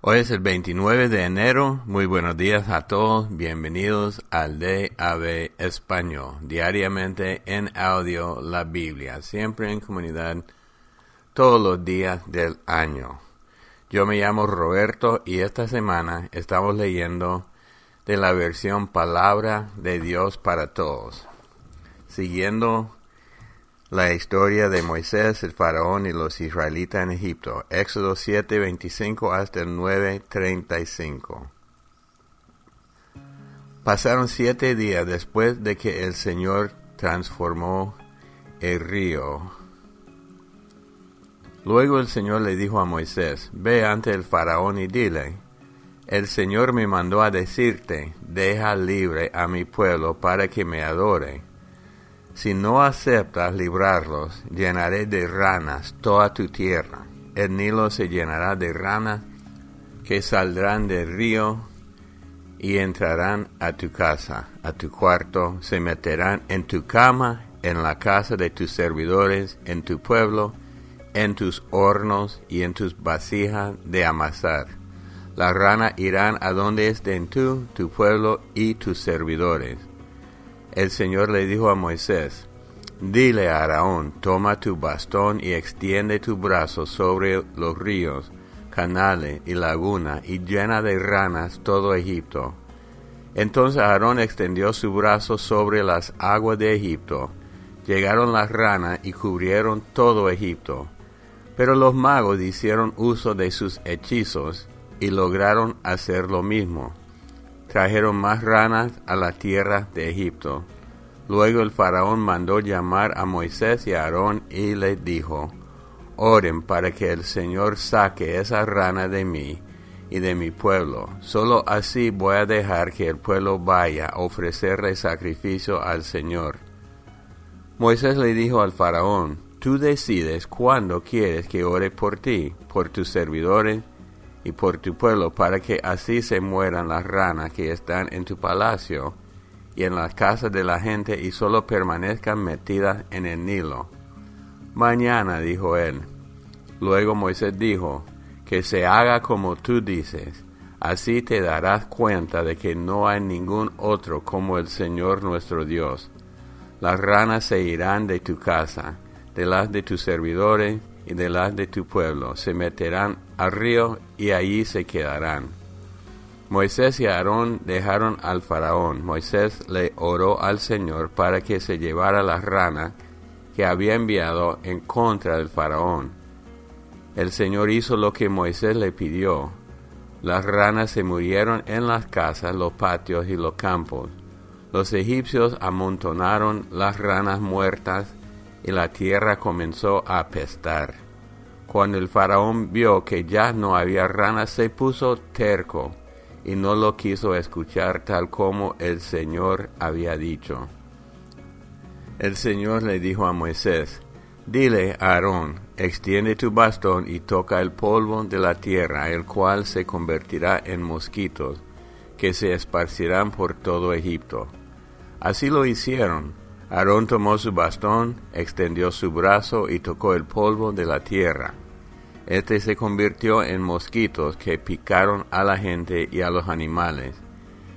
Hoy es el 29 de enero. Muy buenos días a todos. Bienvenidos al DAB Español. Diariamente en audio la Biblia. Siempre en comunidad todos los días del año. Yo me llamo Roberto y esta semana estamos leyendo de la versión Palabra de Dios para Todos. Siguiendo la historia de Moisés, el faraón y los israelitas en Egipto. Éxodo 7, 25 hasta el 9, 35. Pasaron siete días después de que el Señor transformó el río. Luego el Señor le dijo a Moisés, Ve ante el faraón y dile, El Señor me mandó a decirte, deja libre a mi pueblo para que me adore si no aceptas librarlos, llenaré de ranas toda tu tierra. El Nilo se llenará de ranas que saldrán del río y entrarán a tu casa, a tu cuarto, se meterán en tu cama, en la casa de tus servidores, en tu pueblo, en tus hornos y en tus vasijas de amasar. Las ranas irán a donde estén tú, tu pueblo y tus servidores el Señor le dijo a Moisés, Dile a Araón, toma tu bastón y extiende tu brazo sobre los ríos, canales y lagunas, y llena de ranas todo Egipto. Entonces Aarón extendió su brazo sobre las aguas de Egipto. Llegaron las ranas y cubrieron todo Egipto. Pero los magos hicieron uso de sus hechizos y lograron hacer lo mismo trajeron más ranas a la tierra de Egipto. Luego el faraón mandó llamar a Moisés y a Aarón y les dijo, Oren para que el Señor saque esa rana de mí y de mi pueblo. Solo así voy a dejar que el pueblo vaya a ofrecerle sacrificio al Señor. Moisés le dijo al faraón, Tú decides cuándo quieres que ore por ti, por tus servidores y por tu pueblo, para que así se mueran las ranas que están en tu palacio y en las casas de la gente y solo permanezcan metidas en el Nilo. Mañana, dijo él. Luego Moisés dijo, que se haga como tú dices, así te darás cuenta de que no hay ningún otro como el Señor nuestro Dios. Las ranas se irán de tu casa, de las de tus servidores y de las de tu pueblo, se meterán al río y allí se quedarán. Moisés y Aarón dejaron al faraón. Moisés le oró al Señor para que se llevara la rana que había enviado en contra del faraón. El Señor hizo lo que Moisés le pidió. Las ranas se murieron en las casas, los patios y los campos. Los egipcios amontonaron las ranas muertas y la tierra comenzó a apestar. Cuando el faraón vio que ya no había ranas, se puso terco y no lo quiso escuchar tal como el Señor había dicho. El Señor le dijo a Moisés, Dile Aarón, extiende tu bastón y toca el polvo de la tierra, el cual se convertirá en mosquitos, que se esparcirán por todo Egipto. Así lo hicieron, Aarón tomó su bastón, extendió su brazo y tocó el polvo de la tierra. Este se convirtió en mosquitos que picaron a la gente y a los animales.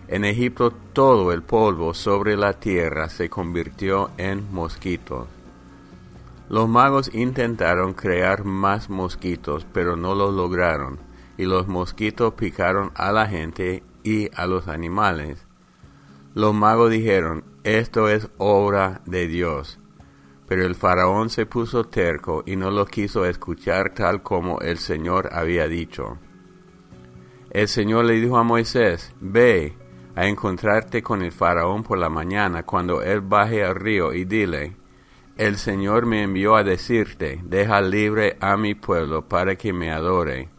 En Egipto todo el polvo sobre la tierra se convirtió en mosquitos. Los magos intentaron crear más mosquitos, pero no lo lograron, y los mosquitos picaron a la gente y a los animales. Los magos dijeron, esto es obra de Dios. Pero el faraón se puso terco y no lo quiso escuchar tal como el Señor había dicho. El Señor le dijo a Moisés, ve a encontrarte con el faraón por la mañana cuando él baje al río y dile, el Señor me envió a decirte, deja libre a mi pueblo para que me adore.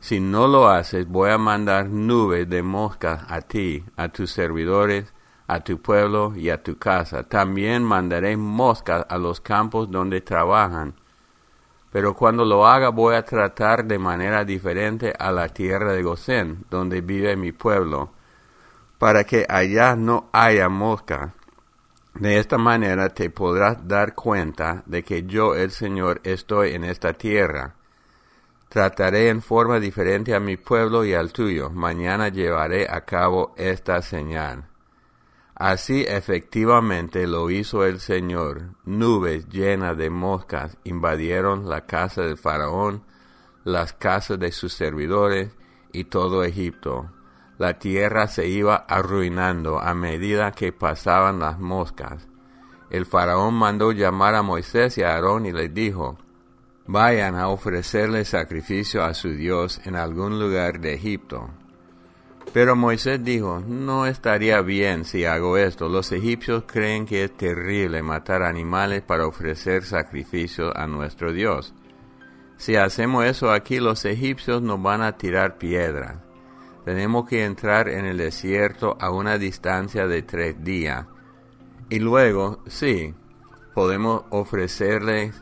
Si no lo haces, voy a mandar nubes de moscas a ti, a tus servidores a tu pueblo y a tu casa. También mandaré moscas a los campos donde trabajan. Pero cuando lo haga voy a tratar de manera diferente a la tierra de Gosén, donde vive mi pueblo, para que allá no haya mosca. De esta manera te podrás dar cuenta de que yo, el Señor, estoy en esta tierra. Trataré en forma diferente a mi pueblo y al tuyo. Mañana llevaré a cabo esta señal. Así efectivamente lo hizo el Señor. Nubes llenas de moscas invadieron la casa del faraón, las casas de sus servidores y todo Egipto. La tierra se iba arruinando a medida que pasaban las moscas. El faraón mandó llamar a Moisés y a Aarón y les dijo, Vayan a ofrecerle sacrificio a su Dios en algún lugar de Egipto. Pero Moisés dijo, no estaría bien si hago esto. Los egipcios creen que es terrible matar animales para ofrecer sacrificio a nuestro Dios. Si hacemos eso aquí, los egipcios nos van a tirar piedras. Tenemos que entrar en el desierto a una distancia de tres días. Y luego, sí, podemos ofrecerle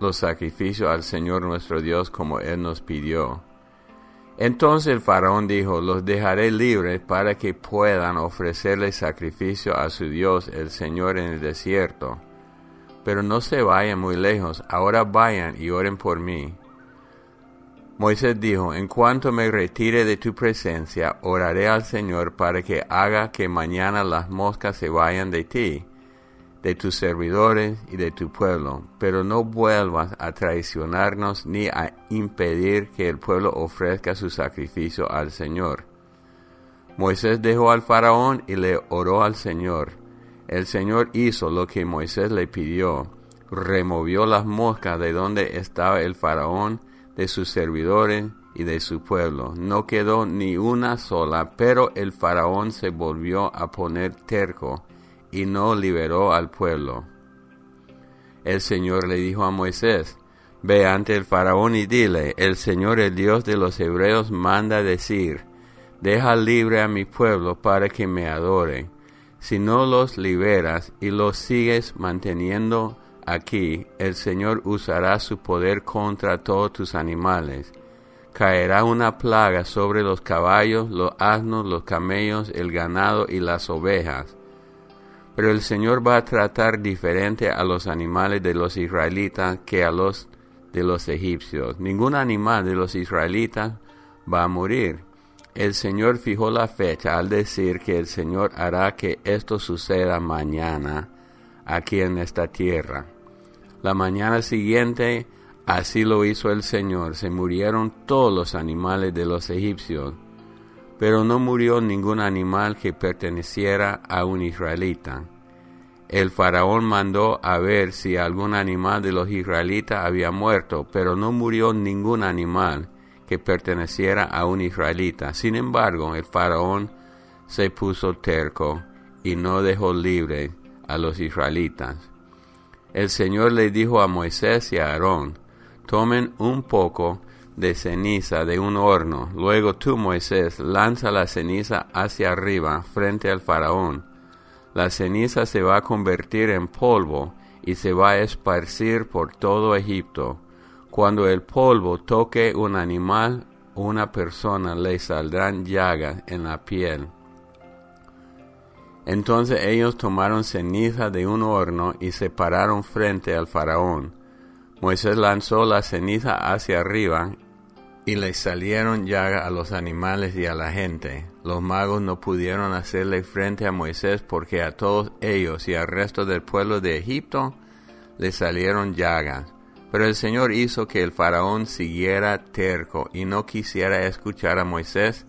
los sacrificios al Señor nuestro Dios como Él nos pidió. Entonces el faraón dijo, los dejaré libres para que puedan ofrecerle sacrificio a su Dios, el Señor, en el desierto. Pero no se vayan muy lejos, ahora vayan y oren por mí. Moisés dijo, en cuanto me retire de tu presencia, oraré al Señor para que haga que mañana las moscas se vayan de ti de tus servidores y de tu pueblo, pero no vuelvas a traicionarnos ni a impedir que el pueblo ofrezca su sacrificio al Señor. Moisés dejó al faraón y le oró al Señor. El Señor hizo lo que Moisés le pidió, removió las moscas de donde estaba el faraón, de sus servidores y de su pueblo. No quedó ni una sola, pero el faraón se volvió a poner terco y no liberó al pueblo. El Señor le dijo a Moisés, Ve ante el faraón y dile, el Señor el Dios de los hebreos manda decir, Deja libre a mi pueblo para que me adore. Si no los liberas y los sigues manteniendo aquí, el Señor usará su poder contra todos tus animales. Caerá una plaga sobre los caballos, los asnos, los camellos, el ganado y las ovejas pero el Señor va a tratar diferente a los animales de los israelitas que a los de los egipcios. Ningún animal de los israelitas va a morir. El Señor fijó la fecha al decir que el Señor hará que esto suceda mañana aquí en esta tierra. La mañana siguiente así lo hizo el Señor. Se murieron todos los animales de los egipcios pero no murió ningún animal que perteneciera a un israelita. El faraón mandó a ver si algún animal de los israelitas había muerto, pero no murió ningún animal que perteneciera a un israelita. Sin embargo, el faraón se puso terco y no dejó libre a los israelitas. El Señor le dijo a Moisés y a Aarón, tomen un poco de ceniza de un horno. Luego tú, Moisés, lanza la ceniza hacia arriba frente al faraón. La ceniza se va a convertir en polvo y se va a esparcir por todo Egipto. Cuando el polvo toque un animal una persona, le saldrán llagas en la piel. Entonces ellos tomaron ceniza de un horno y se pararon frente al faraón. Moisés lanzó la ceniza hacia arriba y le salieron llagas a los animales y a la gente. Los magos no pudieron hacerle frente a Moisés porque a todos ellos y al resto del pueblo de Egipto le salieron llagas. Pero el Señor hizo que el faraón siguiera terco y no quisiera escuchar a Moisés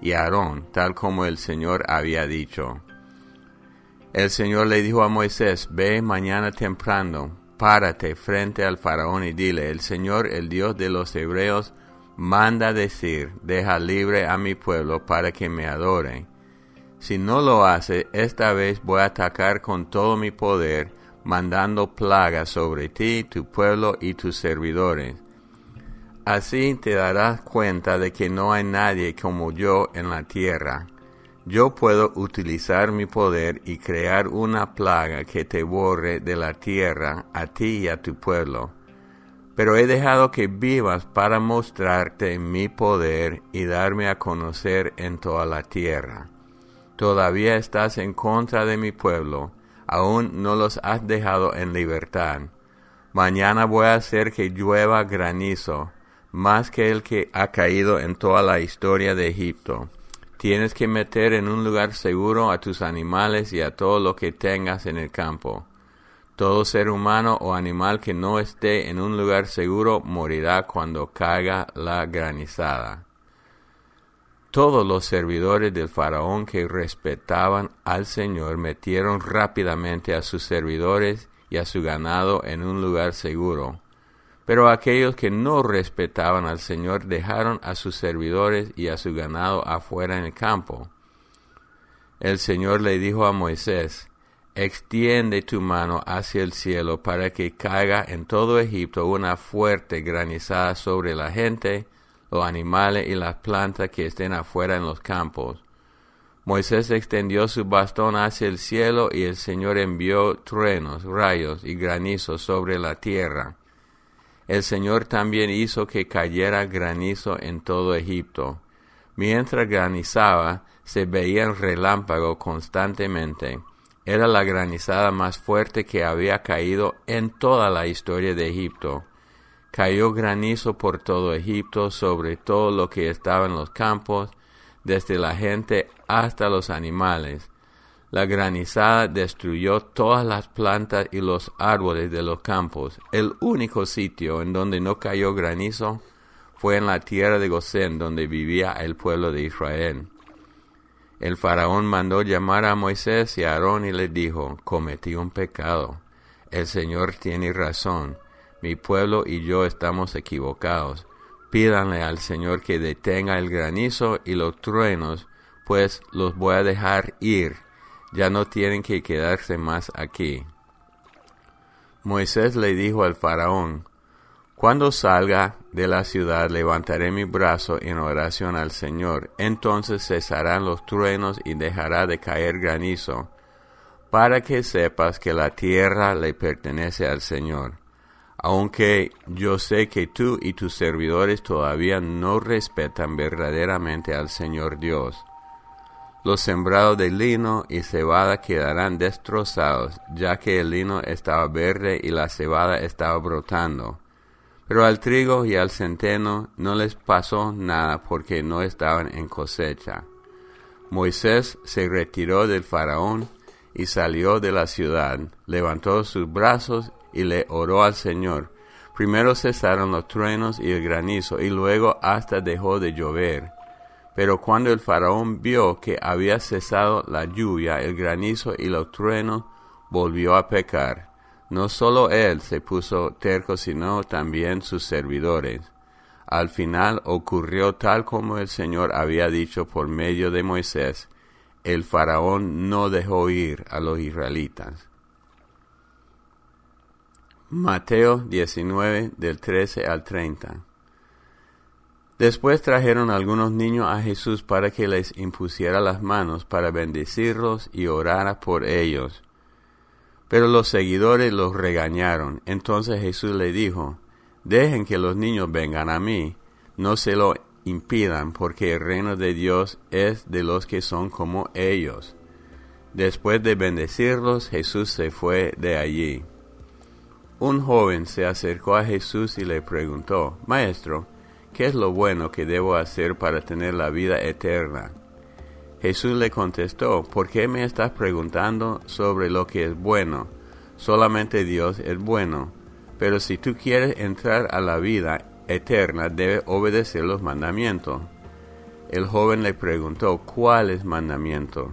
y a Aarón, tal como el Señor había dicho. El Señor le dijo a Moisés, ve mañana temprano, párate frente al faraón y dile, el Señor, el Dios de los hebreos, manda decir, deja libre a mi pueblo para que me adoren. Si no lo hace, esta vez voy a atacar con todo mi poder, mandando plagas sobre ti, tu pueblo y tus servidores. Así te darás cuenta de que no hay nadie como yo en la tierra. Yo puedo utilizar mi poder y crear una plaga que te borre de la tierra a ti y a tu pueblo pero he dejado que vivas para mostrarte mi poder y darme a conocer en toda la tierra. Todavía estás en contra de mi pueblo, aún no los has dejado en libertad. Mañana voy a hacer que llueva granizo, más que el que ha caído en toda la historia de Egipto. Tienes que meter en un lugar seguro a tus animales y a todo lo que tengas en el campo. Todo ser humano o animal que no esté en un lugar seguro morirá cuando caiga la granizada. Todos los servidores del faraón que respetaban al Señor metieron rápidamente a sus servidores y a su ganado en un lugar seguro. Pero aquellos que no respetaban al Señor dejaron a sus servidores y a su ganado afuera en el campo. El Señor le dijo a Moisés, Extiende tu mano hacia el cielo para que caiga en todo Egipto una fuerte granizada sobre la gente, los animales y las plantas que estén afuera en los campos. Moisés extendió su bastón hacia el cielo y el Señor envió truenos, rayos y granizos sobre la tierra. El Señor también hizo que cayera granizo en todo Egipto. Mientras granizaba, se veían relámpagos constantemente. Era la granizada más fuerte que había caído en toda la historia de Egipto. Cayó granizo por todo Egipto, sobre todo lo que estaba en los campos, desde la gente hasta los animales. La granizada destruyó todas las plantas y los árboles de los campos. El único sitio en donde no cayó granizo fue en la tierra de Gosén, donde vivía el pueblo de Israel. El faraón mandó llamar a Moisés y a Aarón y les dijo, cometí un pecado. El Señor tiene razón. Mi pueblo y yo estamos equivocados. Pídanle al Señor que detenga el granizo y los truenos, pues los voy a dejar ir ya no tienen que quedarse más aquí. Moisés le dijo al faraón, Cuando salga de la ciudad levantaré mi brazo en oración al Señor, entonces cesarán los truenos y dejará de caer granizo, para que sepas que la tierra le pertenece al Señor. Aunque yo sé que tú y tus servidores todavía no respetan verdaderamente al Señor Dios, los sembrados de lino y cebada quedarán destrozados, ya que el lino estaba verde y la cebada estaba brotando. Pero al trigo y al centeno no les pasó nada porque no estaban en cosecha. Moisés se retiró del faraón y salió de la ciudad, levantó sus brazos y le oró al Señor. Primero cesaron los truenos y el granizo, y luego hasta dejó de llover. Pero cuando el faraón vio que había cesado la lluvia, el granizo y los truenos, volvió a pecar. No solo él se puso terco, sino también sus servidores. Al final ocurrió tal como el Señor había dicho por medio de Moisés. El faraón no dejó ir a los israelitas. Mateo 19 del 13 al 30. Después trajeron algunos niños a Jesús para que les impusiera las manos para bendecirlos y orara por ellos. Pero los seguidores los regañaron. Entonces Jesús le dijo, Dejen que los niños vengan a mí, no se lo impidan, porque el reino de Dios es de los que son como ellos. Después de bendecirlos, Jesús se fue de allí. Un joven se acercó a Jesús y le preguntó, Maestro, ¿qué es lo bueno que debo hacer para tener la vida eterna? Jesús le contestó, ¿por qué me estás preguntando sobre lo que es bueno? Solamente Dios es bueno. Pero si tú quieres entrar a la vida eterna, debes obedecer los mandamientos. El joven le preguntó, ¿cuál es mandamiento?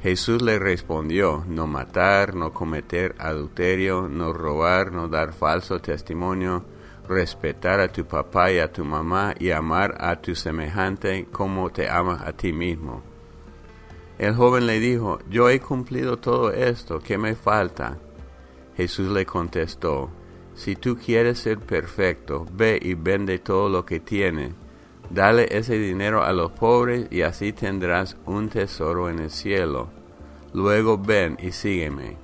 Jesús le respondió, no matar, no cometer adulterio, no robar, no dar falso testimonio, respetar a tu papá y a tu mamá y amar a tu semejante como te amas a ti mismo. El joven le dijo, yo he cumplido todo esto, ¿qué me falta? Jesús le contestó, si tú quieres ser perfecto, ve y vende todo lo que tienes, dale ese dinero a los pobres y así tendrás un tesoro en el cielo. Luego ven y sígueme.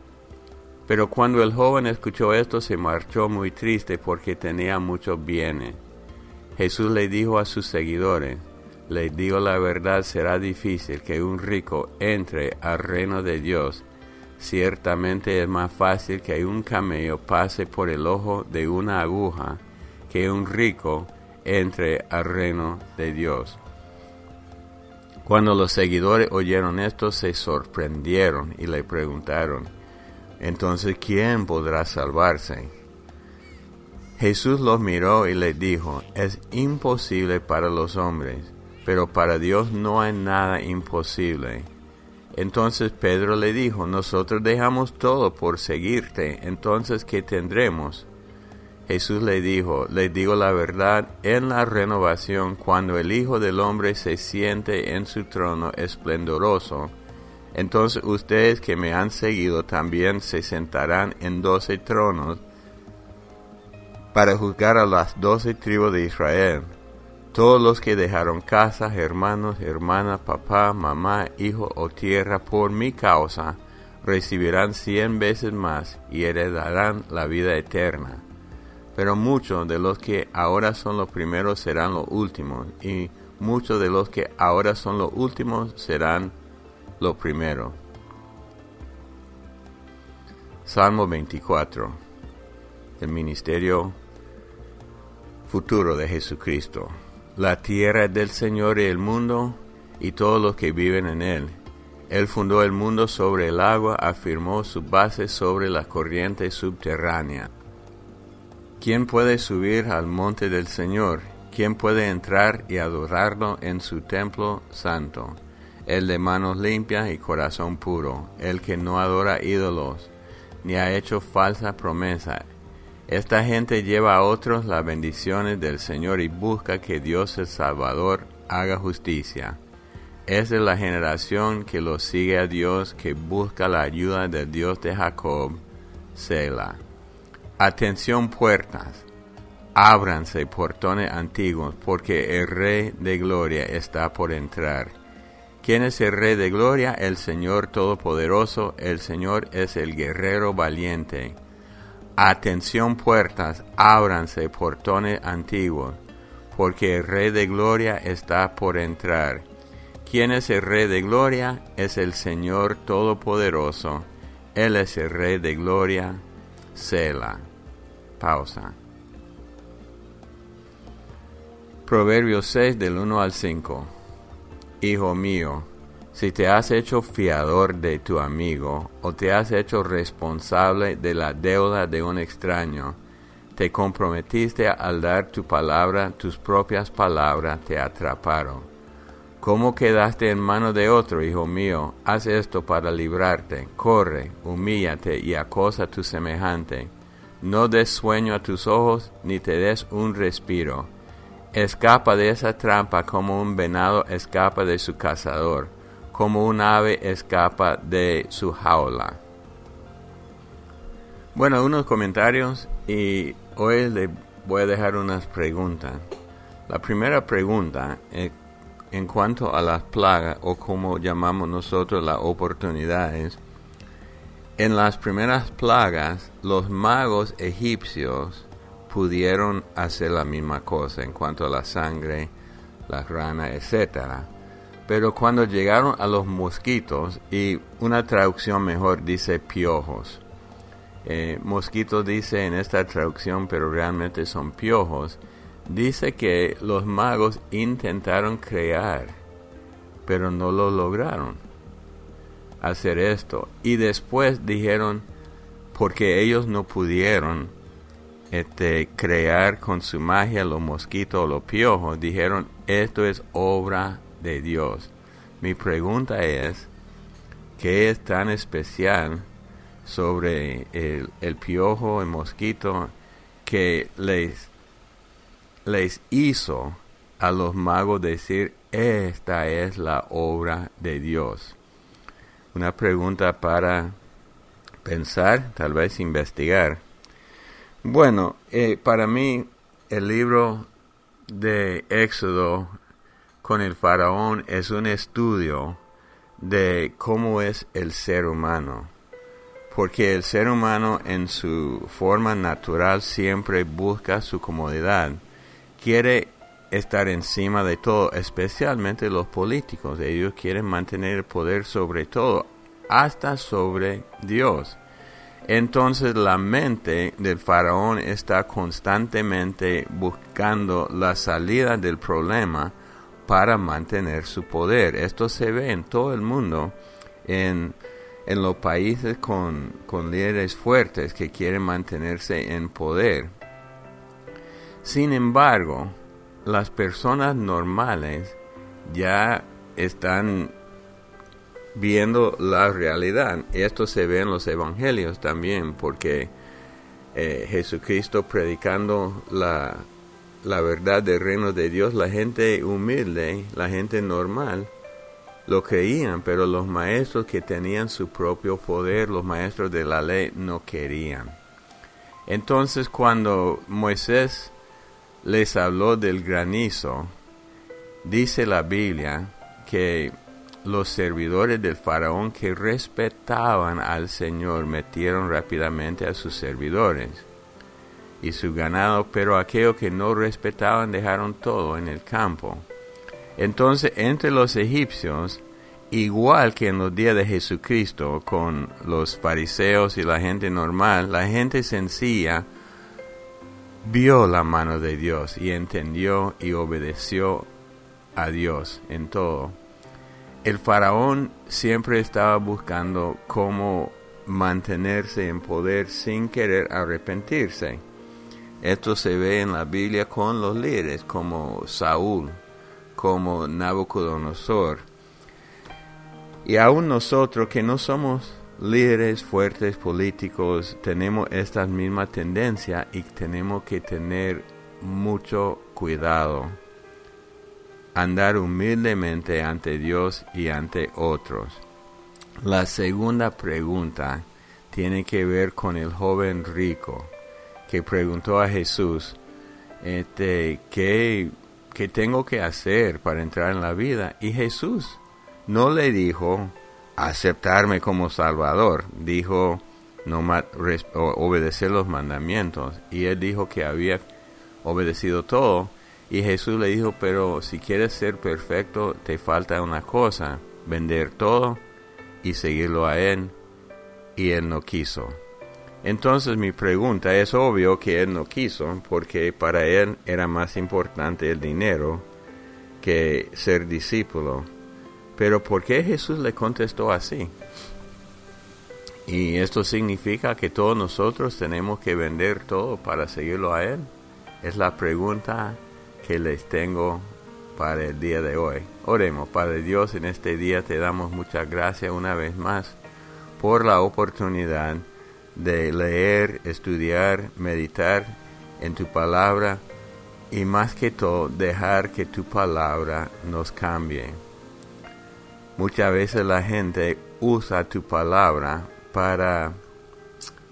Pero cuando el joven escuchó esto se marchó muy triste porque tenía muchos bienes. Jesús le dijo a sus seguidores, les digo la verdad, será difícil que un rico entre al reino de Dios. Ciertamente es más fácil que un camello pase por el ojo de una aguja que un rico entre al reino de Dios. Cuando los seguidores oyeron esto, se sorprendieron y le preguntaron, entonces, ¿quién podrá salvarse? Jesús los miró y les dijo, es imposible para los hombres, pero para Dios no hay nada imposible. Entonces Pedro le dijo, nosotros dejamos todo por seguirte, entonces ¿qué tendremos? Jesús le dijo, les digo la verdad, en la renovación, cuando el Hijo del Hombre se siente en su trono esplendoroso, entonces ustedes que me han seguido también se sentarán en doce tronos para juzgar a las doce tribus de Israel. Todos los que dejaron casa, hermanos, hermanas, papá, mamá, hijo o tierra por mi causa, recibirán cien veces más y heredarán la vida eterna. Pero muchos de los que ahora son los primeros serán los últimos, y muchos de los que ahora son los últimos serán los primeros. Salmo 24. El ministerio futuro de Jesucristo. La tierra del Señor y el mundo y todos los que viven en él. Él fundó el mundo sobre el agua, afirmó su base sobre la corriente subterránea. ¿Quién puede subir al monte del Señor? ¿Quién puede entrar y adorarlo en su templo santo? El de manos limpias y corazón puro, el que no adora ídolos, ni ha hecho falsa promesa, esta gente lleva a otros las bendiciones del Señor y busca que Dios el Salvador haga justicia. Es de la generación que lo sigue a Dios, que busca la ayuda del Dios de Jacob, Selah. Atención puertas, ábranse portones antiguos, porque el Rey de Gloria está por entrar. ¿Quién es el Rey de Gloria? El Señor Todopoderoso, el Señor es el guerrero valiente. Atención puertas, ábranse portones antiguos, porque el Rey de Gloria está por entrar. ¿Quién es el Rey de Gloria? Es el Señor Todopoderoso. Él es el Rey de Gloria. Sela. Pausa. Proverbios 6 del 1 al 5. Hijo mío, si te has hecho fiador de tu amigo o te has hecho responsable de la deuda de un extraño, te comprometiste al dar tu palabra, tus propias palabras te atraparon. ¿Cómo quedaste en mano de otro, hijo mío? Haz esto para librarte. Corre, humíllate y acosa a tu semejante. No des sueño a tus ojos, ni te des un respiro. Escapa de esa trampa como un venado escapa de su cazador como un ave escapa de su jaula. Bueno, unos comentarios y hoy le voy a dejar unas preguntas. La primera pregunta eh, en cuanto a las plagas o como llamamos nosotros las oportunidades. En las primeras plagas, los magos egipcios pudieron hacer la misma cosa en cuanto a la sangre, las ranas, etcétera pero cuando llegaron a los mosquitos, y una traducción mejor dice piojos, eh, mosquitos dice en esta traducción, pero realmente son piojos, dice que los magos intentaron crear, pero no lo lograron hacer esto. Y después dijeron, porque ellos no pudieron este, crear con su magia los mosquitos o los piojos, dijeron, esto es obra de Dios. Mi pregunta es, ¿qué es tan especial sobre el, piojo, el mosquito, que les, les hizo a los magos decir, esta es la obra de Dios? Una pregunta para pensar, tal vez investigar. Bueno, eh, para mí el libro de Éxodo con el faraón es un estudio de cómo es el ser humano. Porque el ser humano en su forma natural siempre busca su comodidad. Quiere estar encima de todo, especialmente los políticos. Ellos quieren mantener el poder sobre todo, hasta sobre Dios. Entonces la mente del faraón está constantemente buscando la salida del problema para mantener su poder. Esto se ve en todo el mundo, en, en los países con, con líderes fuertes que quieren mantenerse en poder. Sin embargo, las personas normales ya están viendo la realidad. Esto se ve en los evangelios también, porque eh, Jesucristo predicando la, la verdad del reino de Dios, la gente humilde, la gente normal, lo creían, pero los maestros que tenían su propio poder, los maestros de la ley, no querían. Entonces cuando Moisés les habló del granizo, dice la Biblia que los servidores del faraón que respetaban al Señor metieron rápidamente a sus servidores y su ganado, pero aquellos que no respetaban dejaron todo en el campo. Entonces, entre los egipcios, igual que en los días de Jesucristo, con los fariseos y la gente normal, la gente sencilla vio la mano de Dios y entendió y obedeció a Dios en todo el faraón siempre estaba buscando cómo mantenerse en poder sin querer arrepentirse. Esto se ve en la Biblia con los líderes como Saúl, como Nabucodonosor. Y aún nosotros que no somos líderes fuertes políticos, tenemos esta misma tendencia y tenemos que tener mucho cuidado andar humildemente ante Dios y ante otros. La segunda pregunta tiene que ver con el joven rico que preguntó a Jesús, este, ¿qué, ¿qué tengo que hacer para entrar en la vida? Y Jesús no le dijo aceptarme como Salvador, dijo no obedecer los mandamientos. Y él dijo que había obedecido todo y Jesús le dijo, pero si quieres ser perfecto, te falta una cosa, vender todo y seguirlo a Él. Y Él no quiso. Entonces mi pregunta es obvio que Él no quiso, porque para Él era más importante el dinero que ser discípulo. Pero ¿por qué Jesús le contestó así? Y esto significa que todos nosotros tenemos que vender todo para seguirlo a Él. Es la pregunta que les tengo para el día de hoy. Oremos, Padre Dios, en este día te damos muchas gracias una vez más por la oportunidad de leer, estudiar, meditar en tu palabra y más que todo dejar que tu palabra nos cambie. Muchas veces la gente usa tu palabra para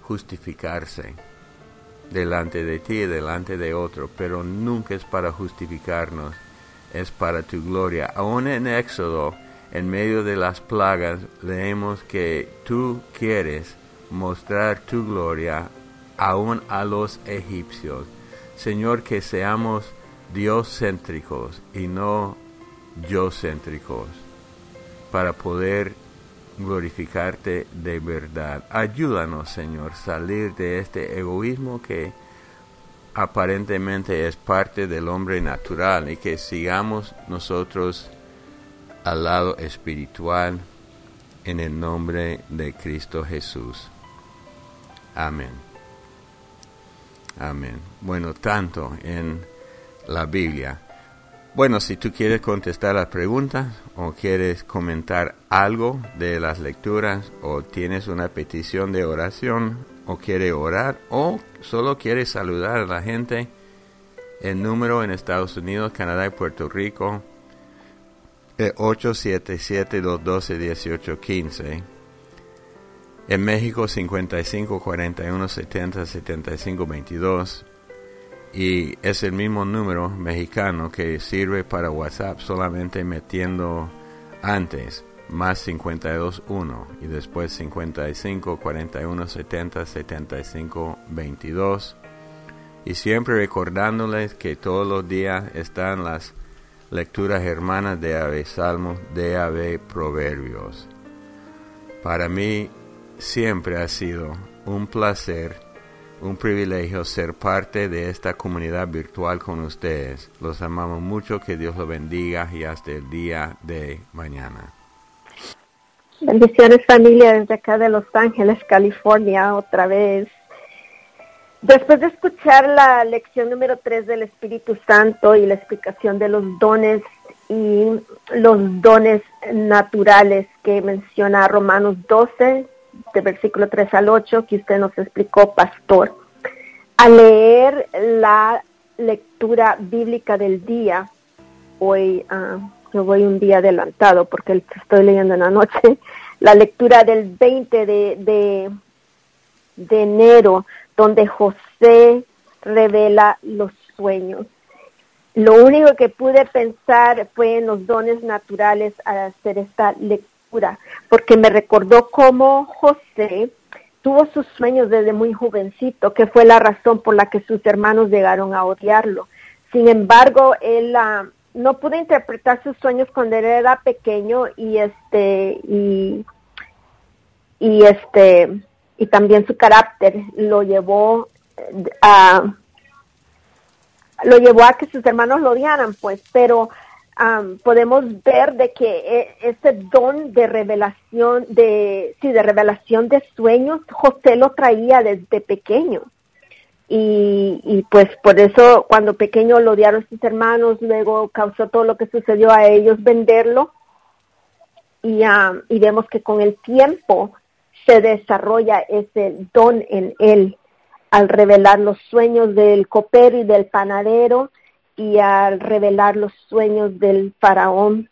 justificarse delante de ti y delante de otro, pero nunca es para justificarnos, es para tu gloria. Aún en Éxodo, en medio de las plagas, leemos que tú quieres mostrar tu gloria aún a los egipcios. Señor, que seamos Dios céntricos y no yo céntricos, para poder glorificarte de verdad. Ayúdanos, Señor, salir de este egoísmo que aparentemente es parte del hombre natural y que sigamos nosotros al lado espiritual en el nombre de Cristo Jesús. Amén. Amén. Bueno, tanto en la Biblia bueno, si tú quieres contestar las preguntas o quieres comentar algo de las lecturas o tienes una petición de oración o quieres orar o solo quieres saludar a la gente, el número en Estados Unidos, Canadá y Puerto Rico es 877-212-1815. En México 55 41 70 75 22 y es el mismo número mexicano que sirve para WhatsApp solamente metiendo antes más 521 y después 55 41 70 75 22 y siempre recordándoles que todos los días están las lecturas hermanas de Ave Salmos, de Ave Proverbios. Para mí siempre ha sido un placer, un privilegio ser parte de esta comunidad virtual con ustedes. Los amamos mucho, que Dios los bendiga y hasta el día de mañana. Bendiciones familia desde acá de Los Ángeles, California, otra vez. Después de escuchar la lección número 3 del Espíritu Santo y la explicación de los dones y los dones naturales que menciona Romanos 12, de versículo 3 al 8, que usted nos explicó, pastor. Al leer la lectura bíblica del día, hoy yo voy un día adelantado porque estoy leyendo en la noche, la lectura del 20 de, de, de enero, donde José revela los sueños. Lo único que pude pensar fue en los dones naturales al hacer esta lectura, porque me recordó cómo José tuvo sus sueños desde muy jovencito, que fue la razón por la que sus hermanos llegaron a odiarlo. Sin embargo, él uh, no pudo interpretar sus sueños cuando era pequeño y este y, y este y también su carácter lo llevó a lo llevó a que sus hermanos lo odiaran, pues, pero um, podemos ver de que e, ese don de revelación, de, sí, de revelación de sueños, José lo traía desde pequeño. Y, y pues por eso cuando pequeño lo odiaron sus hermanos, luego causó todo lo que sucedió a ellos venderlo. Y, um, y vemos que con el tiempo se desarrolla ese don en él al revelar los sueños del copero y del panadero y al revelar los sueños del faraón.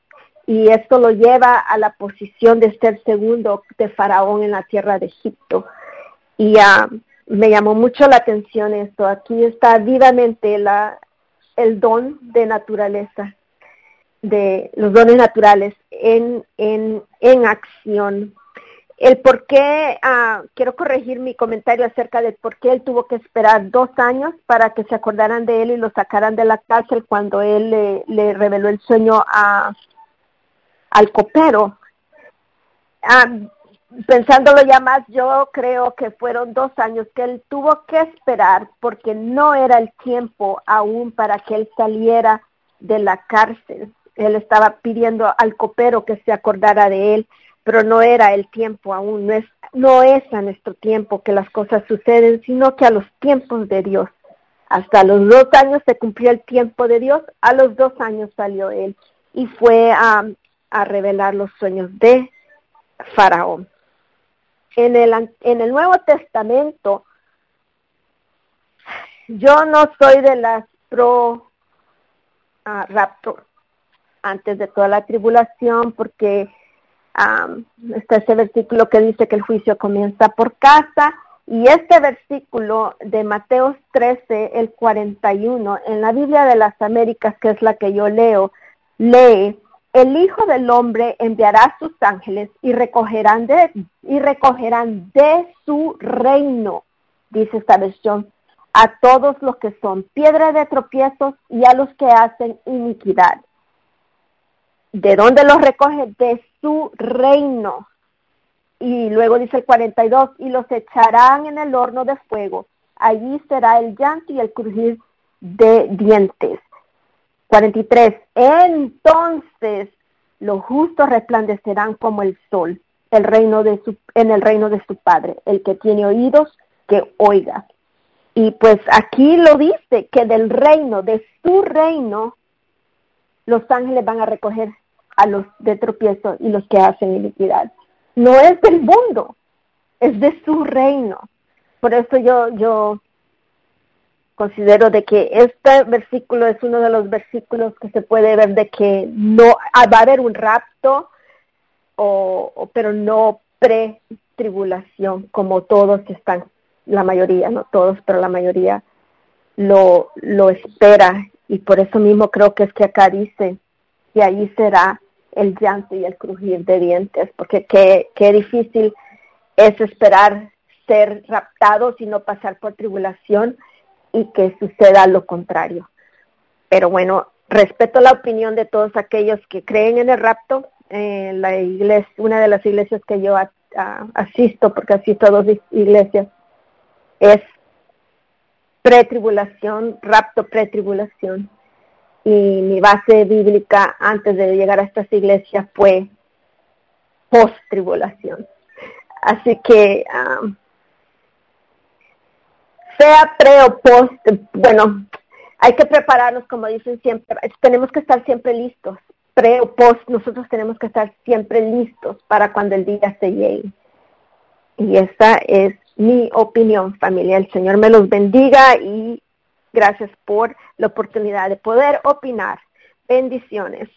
Y esto lo lleva a la posición de ser segundo de faraón en la tierra de Egipto. Y uh, me llamó mucho la atención esto. Aquí está vivamente la, el don de naturaleza, de los dones naturales en, en, en acción el por qué, uh, quiero corregir mi comentario acerca de por qué él tuvo que esperar dos años para que se acordaran de él y lo sacaran de la cárcel cuando él le, reveló el sueño a, al copero. Uh, pensándolo ya más, yo creo que fueron dos años que él tuvo que esperar porque no era el tiempo aún para que él saliera de la cárcel. Él estaba pidiendo al copero que se acordara de él pero no era el tiempo aún, no es, no es a nuestro tiempo que las cosas suceden, sino que a los tiempos de Dios. Hasta los dos años se cumplió el tiempo de Dios, a los dos años salió él y fue a, a revelar los sueños de Faraón. En el, en el Nuevo Testamento, yo no soy de las pro uh, raptor antes de toda la tribulación, porque Está ese versículo que dice que el juicio comienza por casa. Y este versículo de Mateo 13, el 41, en la Biblia de las Américas, que es la que yo leo, lee, el Hijo del Hombre enviará a sus ángeles y recogerán de, y recogerán de su reino, dice esta versión, a todos los que son piedra de tropiezos y a los que hacen iniquidad. ¿De dónde los recoge? De su reino. Y luego dice el 42, y los echarán en el horno de fuego. Allí será el llanto y el crujir de dientes. 43. Entonces los justos resplandecerán como el sol el reino de su, en el reino de su Padre. El que tiene oídos, que oiga. Y pues aquí lo dice, que del reino, de su reino, los ángeles van a recoger a los de tropiezo y los que hacen iniquidad. No es del mundo, es de su reino. Por eso yo, yo considero de que este versículo es uno de los versículos que se puede ver de que no ah, va a haber un rapto, o, pero no pre-tribulación, como todos están, la mayoría, no todos, pero la mayoría lo, lo espera. Y por eso mismo creo que es que acá dice, y ahí será el llanto y el crujir de dientes, porque qué, qué difícil es esperar ser raptados y no pasar por tribulación y que suceda lo contrario. Pero bueno, respeto la opinión de todos aquellos que creen en el rapto. la iglesia, una de las iglesias que yo asisto, porque asisto a dos iglesias, es pretribulación, rapto pretribulación. Y mi base bíblica antes de llegar a estas iglesias fue post-tribulación. Así que um, sea pre o post, bueno, hay que prepararnos, como dicen siempre, tenemos que estar siempre listos, pre o post, nosotros tenemos que estar siempre listos para cuando el día se llegue. Y esa es mi opinión, familia. El Señor me los bendiga y gracias por la oportunidad de poder opinar. Bendiciones.